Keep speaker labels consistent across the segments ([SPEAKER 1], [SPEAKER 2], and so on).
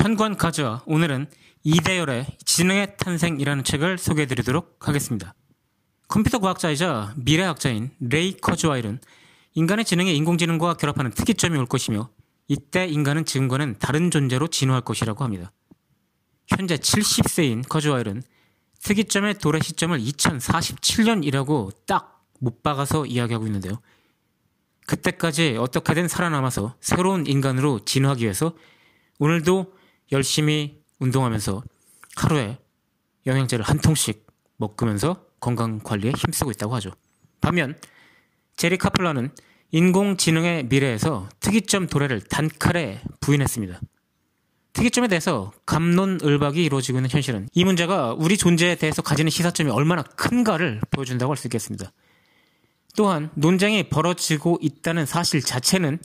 [SPEAKER 1] 천권 가져와. 오늘은 이대열의 지능의 탄생이라는 책을 소개해 드리도록 하겠습니다. 컴퓨터 과학자이자 미래학자인 레이 커즈와일은 인간의 지능이 인공지능과 결합하는 특이점이 올 것이며 이때 인간은 지금과는 다른 존재로 진화할 것이라고 합니다. 현재 70세인 커즈와일은 특이점의 도래 시점을 2047년이라고 딱 못 박아서 이야기하고 있는데요. 그때까지 어떻게든 살아남아서 새로운 인간으로 진화하기 위해서 오늘도 열심히 운동하면서 하루에 영양제를 한 통씩 먹으면서 건강 관리에 힘쓰고 있다고 하죠. 반면 제리 카플라는 인공지능의 미래에서 특이점 도래를 단칼에 부인했습니다. 특이점에 대해서 감론을박이 이루어지고 있는 현실은 이 문제가 우리 존재에 대해서 가지는 시사점이 얼마나 큰가를 보여준다고 할 수 있겠습니다. 또한 논쟁이 벌어지고 있다는 사실 자체는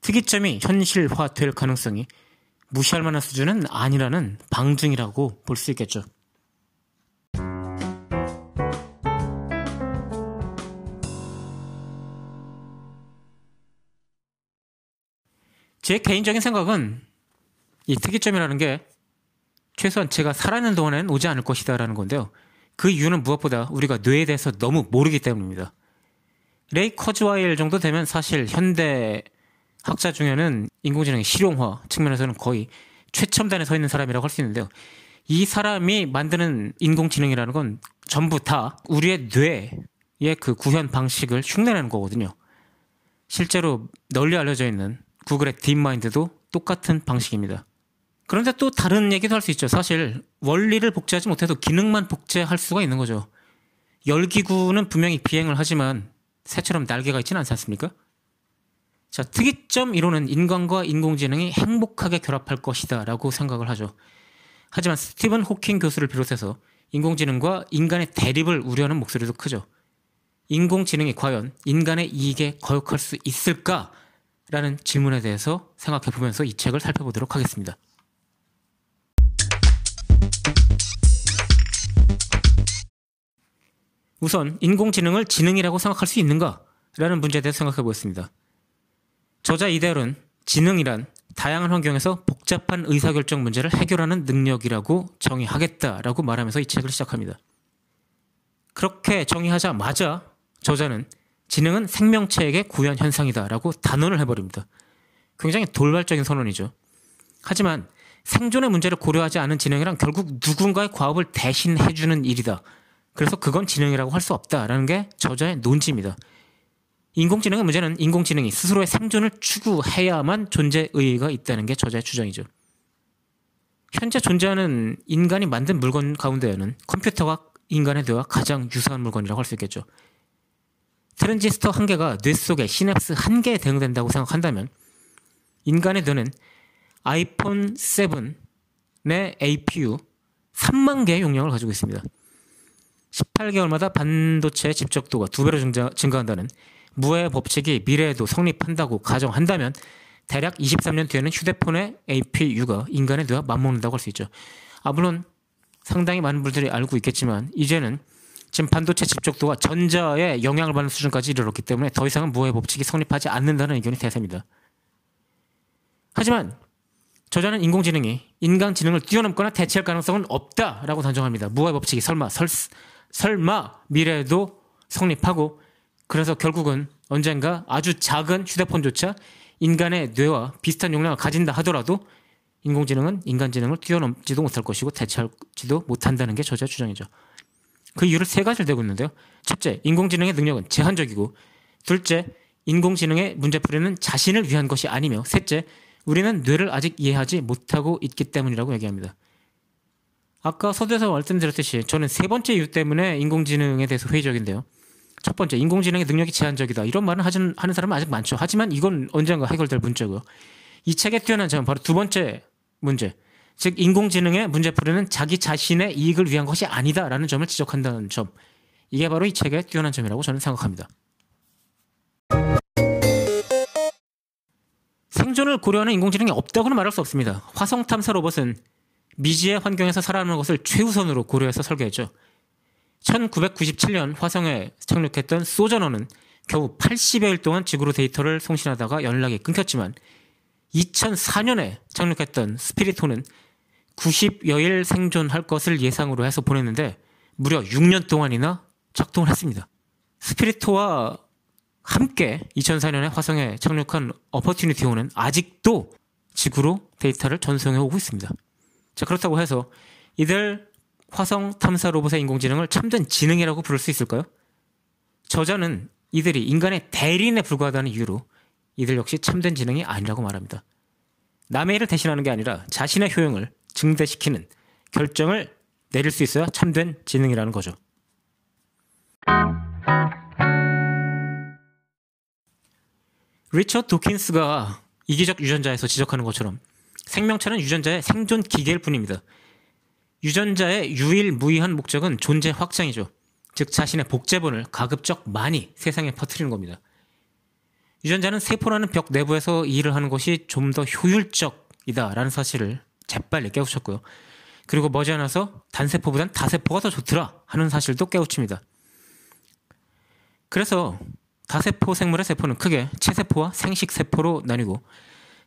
[SPEAKER 1] 특이점이 현실화될 가능성이 무시할 만한 수준은 아니라는 방증이라고 볼 수 있겠죠. 제 개인적인 생각은 이 특이점이라는 게 최소한 제가 살아있는 동안엔 오지 않을 것이다라는 건데요. 그 이유는 무엇보다 우리가 뇌에 대해서 너무 모르기 때문입니다. 레이 커즈와일 정도 되면 사실 현대 학자 중에는 인공지능의 실용화 측면에서는 거의 최첨단에 서 있는 사람이라고 할 수 있는데요. 이 사람이 만드는 인공지능이라는 건 전부 다 우리의 뇌의 그 구현 방식을 흉내내는 거거든요. 실제로 널리 알려져 있는 구글의 딥마인드도 똑같은 방식입니다. 그런데 또 다른 얘기도 할 수 있죠. 사실 원리를 복제하지 못해도 기능만 복제할 수가 있는 거죠. 열기구는 분명히 비행을 하지만 새처럼 날개가 있지는 않지 않습니까? 자, 특이점 이론은 인간과 인공지능이 행복하게 결합할 것이다 라고 생각을 하죠. 하지만 스티븐 호킹 교수를 비롯해서 인공지능과 인간의 대립을 우려하는 목소리도 크죠. 인공지능이 과연 인간의 이익에 거역할 수 있을까? 라는 질문에 대해서 생각해 보면서 이 책을 살펴보도록 하겠습니다. 우선 인공지능을 지능이라고 생각할 수 있는가? 라는 문제에 대해서 생각해 보겠습니다. 저자 이대열은 지능이란 다양한 환경에서 복잡한 의사결정 문제를 해결하는 능력이라고 정의하겠다라고 말하면서 이 책을 시작합니다. 그렇게 정의하자마자 저자는 지능은 생명체에게 구현 현상이다라고 단언을 해버립니다. 굉장히 돌발적인 선언이죠. 하지만 생존의 문제를 고려하지 않은 지능이란 결국 누군가의 과업을 대신해주는 일이다. 그래서 그건 지능이라고 할 수 없다라는 게 저자의 논지입니다. 인공지능의 문제는 인공지능이 스스로의 생존을 추구해야만 존재 의의가 있다는 게 저자의 주장이죠. 현재 존재하는 인간이 만든 물건 가운데에는 컴퓨터와 인간의 뇌와 가장 유사한 물건이라고 할 수 있겠죠. 트랜지스터 한 개가 뇌 속에 시냅스 한 개에 대응된다고 생각한다면 인간의 뇌는 아이폰 7의 APU 3만 개의 용량을 가지고 있습니다. 18개월마다 반도체 집적도가 두 배로 증가, 증가한다는 무의 법칙이 미래에도 성립한다고 가정한다면 대략 23년 뒤에는 휴대폰의 APU가 인간의 뇌와 맞먹는다고 할 수 있죠. 아 물론 상당히 많은 분들이 알고 있겠지만 이제는 지금 반도체 집적도가 전자에 영향을 받는 수준까지 이르렀기 때문에 더 이상은 무의 법칙이 성립하지 않는다는 의견이 대세입니다. 하지만 저자는 인공지능이 인간 지능을 뛰어넘거나 대체할 가능성은 없다라고 단정합니다. 무의 법칙이 설마 설, 설마 미래에도 성립하고 그래서 결국은 언젠가 아주 작은 휴대폰조차 인간의 뇌와 비슷한 용량을 가진다 하더라도 인공지능은 인간 지능을 뛰어넘지도 못할 것이고 대체하지도 못한다는 게 저자의 주장이죠. 그 이유를 세 가지를 대고 있는데요. 첫째, 인공지능의 능력은 제한적이고 둘째, 인공지능의 문제풀이는 자신을 위한 것이 아니며 셋째, 우리는 뇌를 아직 이해하지 못하고 있기 때문이라고 얘기합니다. 아까 서두에서 말씀드렸듯이 저는 세 번째 이유 때문에 인공지능에 대해서 회의적인데요. 첫 번째, 인공지능의 능력이 제한적이다. 이런 말을 하는, 하는 사람은 아직 많죠. 하지만 이건 언젠가 해결될 문제고요. 이 책에 뛰어난 점은 바로 두 번째 문제. 즉 인공지능의 문제풀이는 자기 자신의 이익을 위한 것이 아니다라는 점을 지적한다는 점. 이게 바로 이 책의 뛰어난 점이라고 저는 생각합니다. 생존을 고려하는 인공지능이 없다고는 말할 수 없습니다. 화성 탐사 로봇은 미지의 환경에서 살아남는 것을 최우선으로 고려해서 설계했죠. 1997년 화성에 착륙했던 소저너는 겨우 80여일 동안 지구로 데이터를 송신하다가 연락이 끊겼지만 2004년에 착륙했던 스피리토는 90여일 생존할 것을 예상으로 해서 보냈는데 무려 6년 동안이나 작동을 했습니다. 스피리토와 함께 2004년에 화성에 착륙한 어퍼튜니티호는 아직도 지구로 데이터를 전송해 오고 있습니다. 자, 그렇다고 해서 이들 화성 탐사 로봇의 인공지능을 참된 지능이라고 부를 수 있을까요? 저자는 이들이 인간의 대리인에 불과하다는 이유로 이들 역시 참된 지능이 아니라고 말합니다. 남의 일을 대신하는 게 아니라 자신의 효용을 증대시키는 결정을 내릴 수 있어야 참된 지능이라는 거죠. 리처드 도킨스가 이기적 유전자에서 지적하는 것처럼 생명체는 유전자의 생존 기계일 뿐입니다. 유전자의 유일무이한 목적은 존재 확장이죠. 즉 자신의 복제본을 가급적 많이 세상에 퍼뜨리는 겁니다. 유전자는 세포라는 벽 내부에서 일을 하는 것이 좀 더 효율적이다라는 사실을 재빨리 깨우쳤고요. 그리고 머지않아서 단세포보단 다세포가 더 좋더라 하는 사실도 깨우칩니다. 그래서 다세포 생물의 세포는 크게 체세포와 생식세포로 나뉘고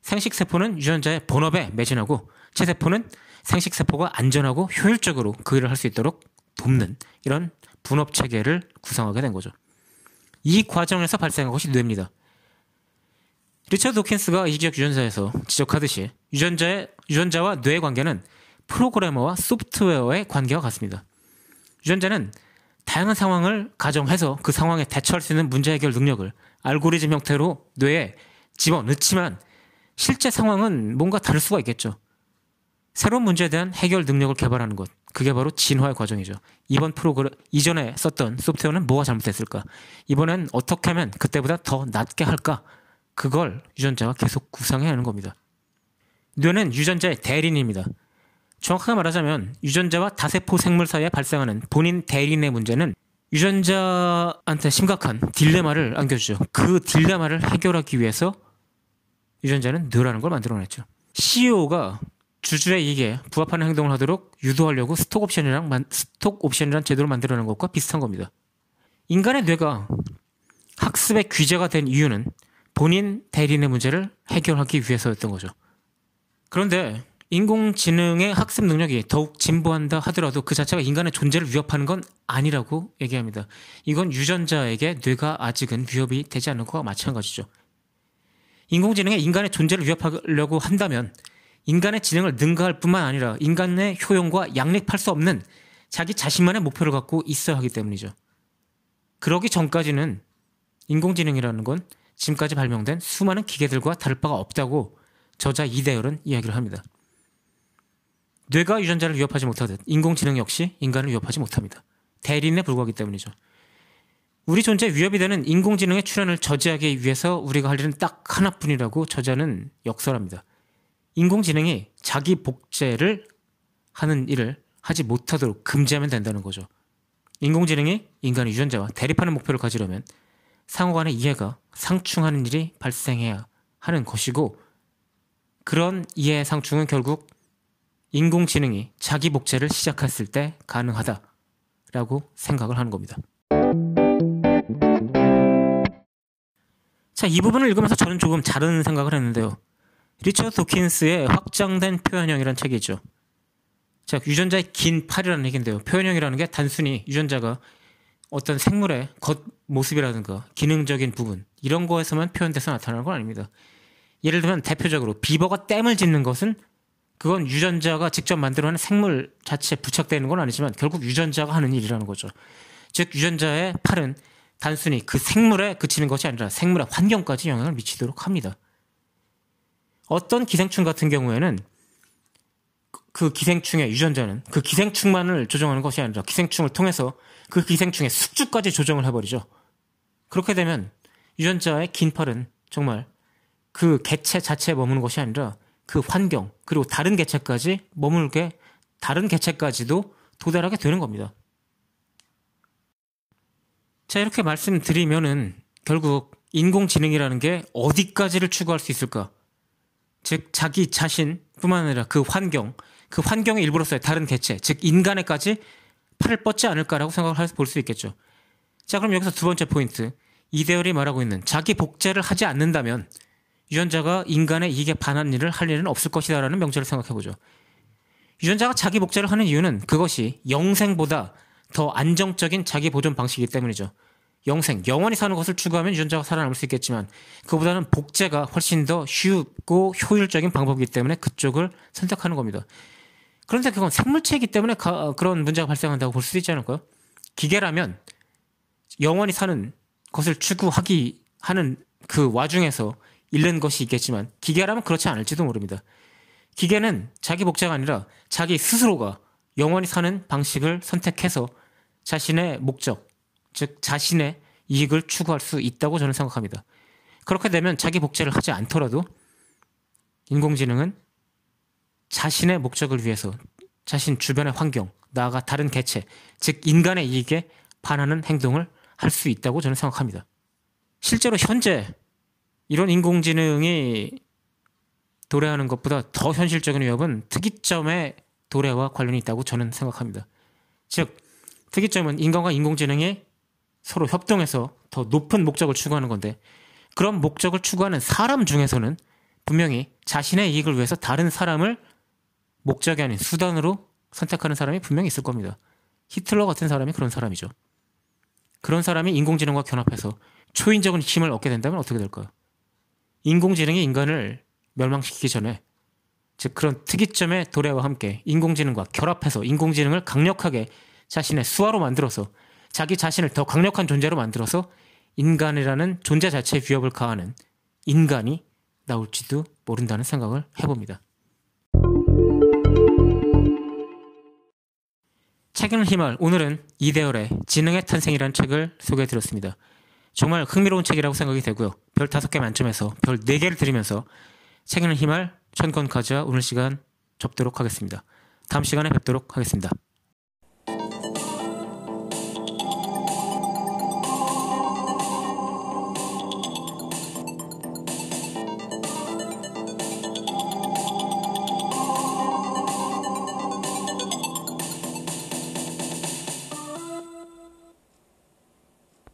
[SPEAKER 1] 생식세포는 유전자의 본업에 매진하고 체세포는 생식세포가 안전하고 효율적으로 그 일을 할 수 있도록 돕는 이런 분업 체계를 구성하게 된 거죠. 이 과정에서 발생한 것이 뇌입니다. 리처드 도킨스가 이기적 유전자에서 지적하듯이 유전자의 유전자와 뇌의 관계는 프로그래머와 소프트웨어의 관계와 같습니다. 유전자는 다양한 상황을 가정해서 그 상황에 대처할 수 있는 문제 해결 능력을 알고리즘 형태로 뇌에 집어넣지만 실제 상황은 뭔가 다를 수가 있겠죠. 새로운 문제에 대한 해결 능력을 개발하는 것. 그게 바로 진화의 과정이죠. 이번 프로그램, 이전에 썼던 소프트웨어는 뭐가 잘못됐을까? 이번엔 어떻게 하면 그때보다 더 낫게 할까? 그걸 유전자가 계속 구상해야 하는 겁니다. 뇌는 유전자의 대리인입니다. 정확하게 말하자면 유전자와 다세포 생물 사이에 발생하는 본인 대리인의 문제는 유전자한테 심각한 딜레마를 안겨주죠. 그 딜레마를 해결하기 위해서 유전자는 뇌라는 걸 만들어냈죠. CEO가 주주의 이익에 부합하는 행동을 하도록 유도하려고 스톡 옵션이랑 스톡 옵션이란 제도를 만들어낸 것과 비슷한 겁니다. 인간의 뇌가 학습의 귀재가 된 이유는 본인 대리인의 문제를 해결하기 위해서였던 거죠. 그런데 인공지능의 학습 능력이 더욱 진보한다 하더라도 그 자체가 인간의 존재를 위협하는 건 아니라고 얘기합니다. 이건 유전자에게 뇌가 아직은 위협이 되지 않는 것과 마찬가지죠. 인공지능이 인간의 존재를 위협하려고 한다면 인간의 지능을 능가할 뿐만 아니라 인간의 효용과 양립할 수 없는 자기 자신만의 목표를 갖고 있어야 하기 때문이죠. 그러기 전까지는 인공지능이라는 건 지금까지 발명된 수많은 기계들과 다를 바가 없다고 저자 이대열은 이야기를 합니다. 뇌가 유전자를 위협하지 못하듯 인공지능 역시 인간을 위협하지 못합니다. 대리인에 불과하기 때문이죠. 우리 존재 위협이 되는 인공지능의 출현을 저지하기 위해서 우리가 할 일은 딱 하나뿐이라고 저자는 역설합니다. 인공지능이 자기 복제를 하는 일을 하지 못하도록 금지하면 된다는 거죠. 인공지능이 인간의 유전자와 대립하는 목표를 가지려면 상호 간의 이해가 상충하는 일이 발생해야 하는 것이고 그런 이해 상충은 결국 인공지능이 자기 복제를 시작했을 때 가능하다라고 생각을 하는 겁니다. 자, 이 부분을 읽으면서 저는 조금 다른 생각을 했는데요. 리처드 도킨스의 확장된 표현형이라는 책이 있죠. 자, 유전자의 긴 팔이라는 얘기인데요. 표현형이라는 게 단순히 유전자가 어떤 생물의 겉모습이라든가 기능적인 부분 이런 거에서만 표현돼서 나타나는 건 아닙니다. 예를 들면 대표적으로 비버가 댐을 짓는 것은 그건 유전자가 직접 만들어낸 생물 자체에 부착되는 건 아니지만 결국 유전자가 하는 일이라는 거죠. 즉 유전자의 팔은 단순히 그 생물에 그치는 것이 아니라 생물의 환경까지 영향을 미치도록 합니다. 어떤 기생충 같은 경우에는 그 기생충의 유전자는 그 기생충만을 조정하는 것이 아니라 기생충을 통해서 그 기생충의 숙주까지 조정을 해버리죠. 그렇게 되면 유전자의 긴 팔은 정말 그 개체 자체에 머무는 것이 아니라 그 환경 그리고 다른 개체까지 머물게 다른 개체까지도 도달하게 되는 겁니다. 자 이렇게 말씀드리면은 결국 인공지능이라는 게 어디까지를 추구할 수 있을까? 즉 자기 자신뿐만 아니라 그 환경, 그 환경의 일부로서의 다른 개체, 즉 인간에까지 팔을 뻗지 않을까라고 생각을 볼 수 있겠죠. 자 그럼 여기서 두 번째 포인트 이대열이 말하고 있는 자기 복제를 하지 않는다면 유전자가 인간의 이익에 반한 일을 할 일은 없을 것이다라는 명제를 생각해 보죠. 유전자가 자기 복제를 하는 이유는 그것이 영생보다 더 안정적인 자기 보존 방식이기 때문이죠. 영생, 영원히 사는 것을 추구하면 유전자가 살아남을 수 있겠지만 그보다는 복제가 훨씬 더 쉽고 효율적인 방법이기 때문에 그쪽을 선택하는 겁니다. 그런데 그건 생물체이기 때문에 가, 그런 문제가 발생한다고 볼 수도 있지 않을까요? 기계라면 영원히 사는 것을 추구하기 하는 그 와중에서 잃는 것이 있겠지만 기계라면 그렇지 않을지도 모릅니다. 기계는 자기 복제가 아니라 자기 스스로가 영원히 사는 방식을 선택해서 자신의 목적, 즉 자신의 이익을 추구할 수 있다고 저는 생각합니다. 그렇게 되면 자기 복제를 하지 않더라도 인공지능은 자신의 목적을 위해서 자신 주변의 환경, 나아가 다른 개체, 즉 인간의 이익에 반하는 행동을 할 수 있다고 저는 생각합니다. 실제로 현재 이런 인공지능이 도래하는 것보다 더 현실적인 위협은 특이점의 도래와 관련이 있다고 저는 생각합니다. 즉, 특이점은 인간과 인공지능이 서로 협동해서 더 높은 목적을 추구하는 건데 그런 목적을 추구하는 사람 중에서는 분명히 자신의 이익을 위해서 다른 사람을 목적이 아닌 수단으로 선택하는 사람이 분명히 있을 겁니다. 히틀러 같은 사람이 그런 사람이죠. 그런 사람이 인공지능과 결합해서 초인적인 힘을 얻게 된다면 어떻게 될까요? 인공지능이 인간을 멸망시키기 전에 즉 그런 특이점의 도래와 함께 인공지능과 결합해서 인공지능을 강력하게 자신의 수화로 만들어서 자기 자신을 더 강력한 존재로 만들어서 인간이라는 존재 자체에 위협을 가하는 인간이 나올지도 모른다는 생각을 해봅니다. 책을 힘을 오늘은 이대열의 지능의 탄생이라는 책을 소개해 드렸습니다. 정말 흥미로운 책이라고 생각이 되고요. 별 다섯 개 만점에서 별네 개를 드리면서 책에는 힘을 천권 가져 오늘 시간 접도록 하겠습니다. 다음 시간에 뵙도록 하겠습니다.